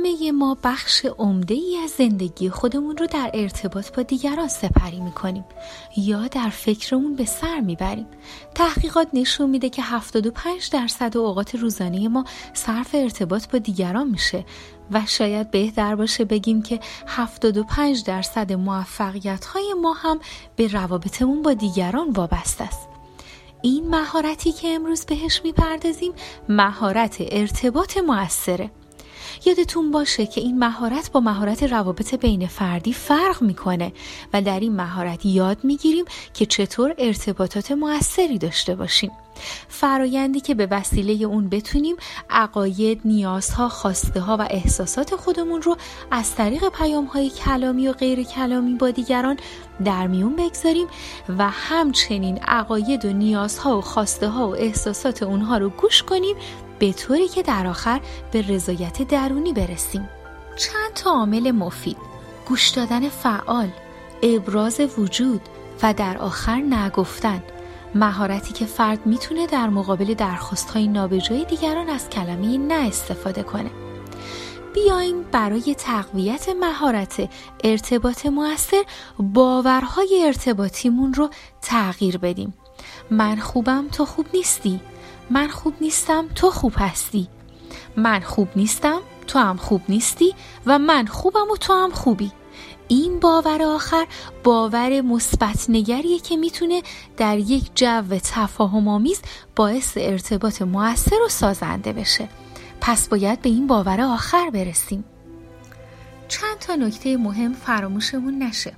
همه ما بخش عمده ای از زندگی خودمون رو در ارتباط با دیگران سپری می‌کنیم یا در فکرمون به سر می‌بریم. تحقیقات نشون میده که 75 درصد اوقات روزانه ما صرف ارتباط با دیگران میشه و شاید بهتر باشه بگیم که 75 درصد موفقیت های ما هم به روابطمون با دیگران وابسته است. این مهارتی که امروز بهش می‌پردازیم مهارت ارتباط موثره یادتون باشه که این مهارت با مهارت روابط بین فردی فرق می‌کنه و در این مهارت یاد می‌گیریم که چطور ارتباطات موثری داشته باشیم. فرایندی که به وسیله اون بتونیم عقاید، نیازها، خواسته ها و احساسات خودمون رو از طریق پیام های کلامی و غیر کلامی با دیگران در میون بگذاریم و همچنین عقاید و نیازها و خواسته ها و احساسات اونها رو گوش کنیم به طوری که در آخر به رضایت درونی برسیم. چند تا عامل مفید گوش دادن فعال ابراز وجود و در آخر نگفتن. مهارتی که فرد می‌تونه در مقابل درخواست های نابجای دیگران از کلمه نه استفاده کنه. بیاین برای تقویت مهارت ارتباط موثر باورهای ارتباطیمون رو تغییر بدیم. من خوبم تو خوب نیستی؟ من خوب نیستم تو خوب هستی. من خوب نیستم تو هم خوب نیستی و من خوبم و تو هم خوبی. این باور آخر باور مثبت نگریه که می‌تونه در یک جو تفاهم آمیز باعث ارتباط موثر و سازنده بشه. پس باید به این باور آخر برسیم. چند تا نکته مهم فراموشمون نشه.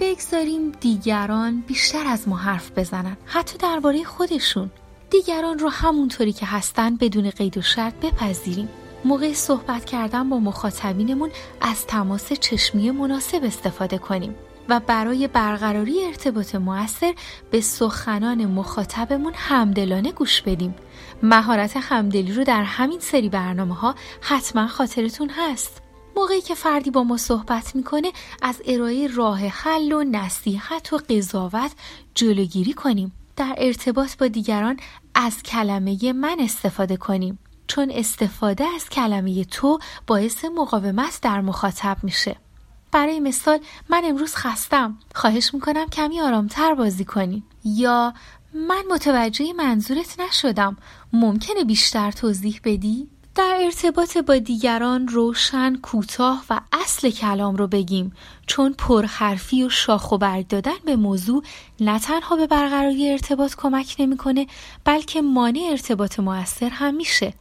بگذاریم دیگران بیشتر از ما حرف بزنن حتی درباره خودشون. دیگران رو همونطوری که هستن بدون قید و شرط بپذیریم. موقع صحبت کردن با مخاطبینمون از تماس چشمی مناسب استفاده کنیم و برای برقراری ارتباط موثر به سخنان مخاطبمون همدلانه گوش بدیم. مهارت همدلی رو در همین سری برنامه ها حتما خاطرتون هست. موقعی که فردی با ما صحبت می‌کنه از ارائه راه حل و نصیحت و قضاوت جلوگیری کنیم. در ارتباط با دیگران از کلمه من استفاده کنیم. چون استفاده از کلمه تو باعث مقاومت در مخاطب میشه. برای مثال من امروز خستم. خواهش می‌کنم کمی آرامتر بازی کنی یا من متوجه منظورت نشدم. ممکنه بیشتر توضیح بدی؟ در ارتباط با دیگران روشن، کوتاه و اصل کلام رو بگیم. چون پرحرفی و شاخ و برگ دادن به موضوع نه تنها به برقراری ارتباط کمک نمی‌کنه بلکه مانع ارتباط موثر هم میشه.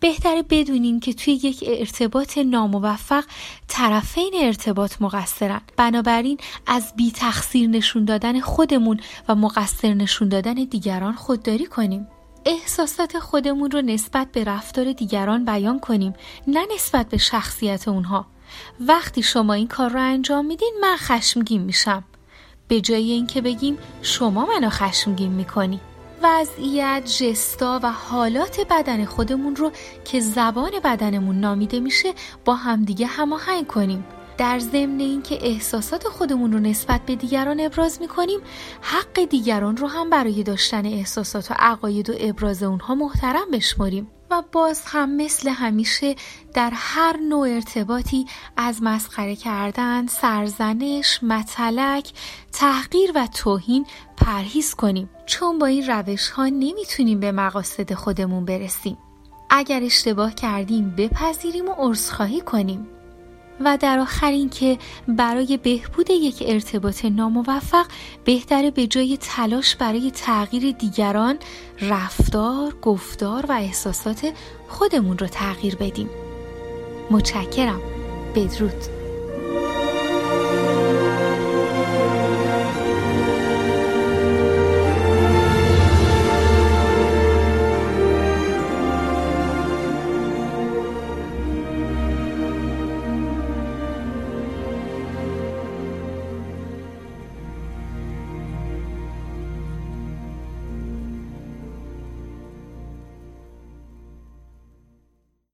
بهتره بدونیم که توی یک ارتباط ناموفق طرفین ارتباط مقصرن. بنابراین از بی تقصیر نشون دادن خودمون و مقصر نشون دادن دیگران خودداری کنیم. احساسات خودمون رو نسبت به رفتار دیگران بیان کنیم نه نسبت به شخصیت اونها. وقتی شما این کار رو انجام میدین من خشمگین میشم. به جای اینکه بگیم شما منو خشمگین می‌کنی. وضعیت، جستا و حالات بدن خودمون رو که زبان بدنمون نامیده میشه با همدیگه هماهنگ کنیم. در ضمن اینکه احساسات خودمون رو نسبت به دیگران ابراز می‌کنیم حق دیگران رو هم برای داشتن احساسات و عقاید و ابراز اونها محترم بشماریم و باز هم مثل همیشه در هر نوع ارتباطی از مسخره کردن، سرزنش، متلک، تحقیر و توهین پرهیز کنیم چون با این روش ها نمی‌تونیم به مقاصد خودمون برسیم. اگر اشتباه کردیم بپذیریم و عذرخواهی کنیم. و در آخر اینکه برای بهبود یک ارتباط ناموفق بهتره به جای تلاش برای تغییر دیگران رفتار، گفتار و احساسات خودمون رو تغییر بدیم. متشکرم. بدرود.